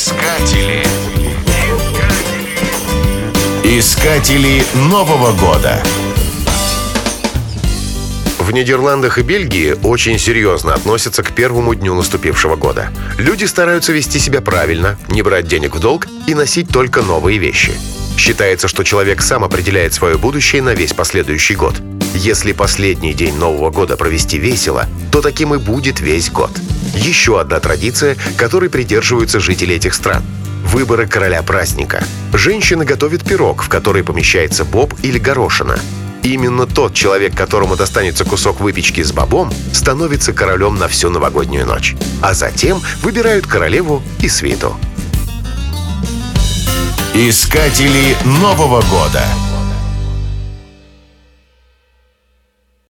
Искатели. Искатели Нового года. В Нидерландах и Бельгии очень серьезно относятся к первому дню наступившего года. Люди стараются вести себя правильно, не брать денег в долг и носить только новые вещи. Считается, что человек сам определяет свое будущее на весь последующий год. Если последний день Нового года провести весело, то таким и будет весь год. Еще одна традиция, которой придерживаются жители этих стран – выборы короля праздника. Женщины готовят пирог, в который помещается боб или горошина. Именно тот человек, которому достанется кусок выпечки с бобом, становится королем на всю новогоднюю ночь. А затем выбирают королеву и свиту. Искатели Нового года.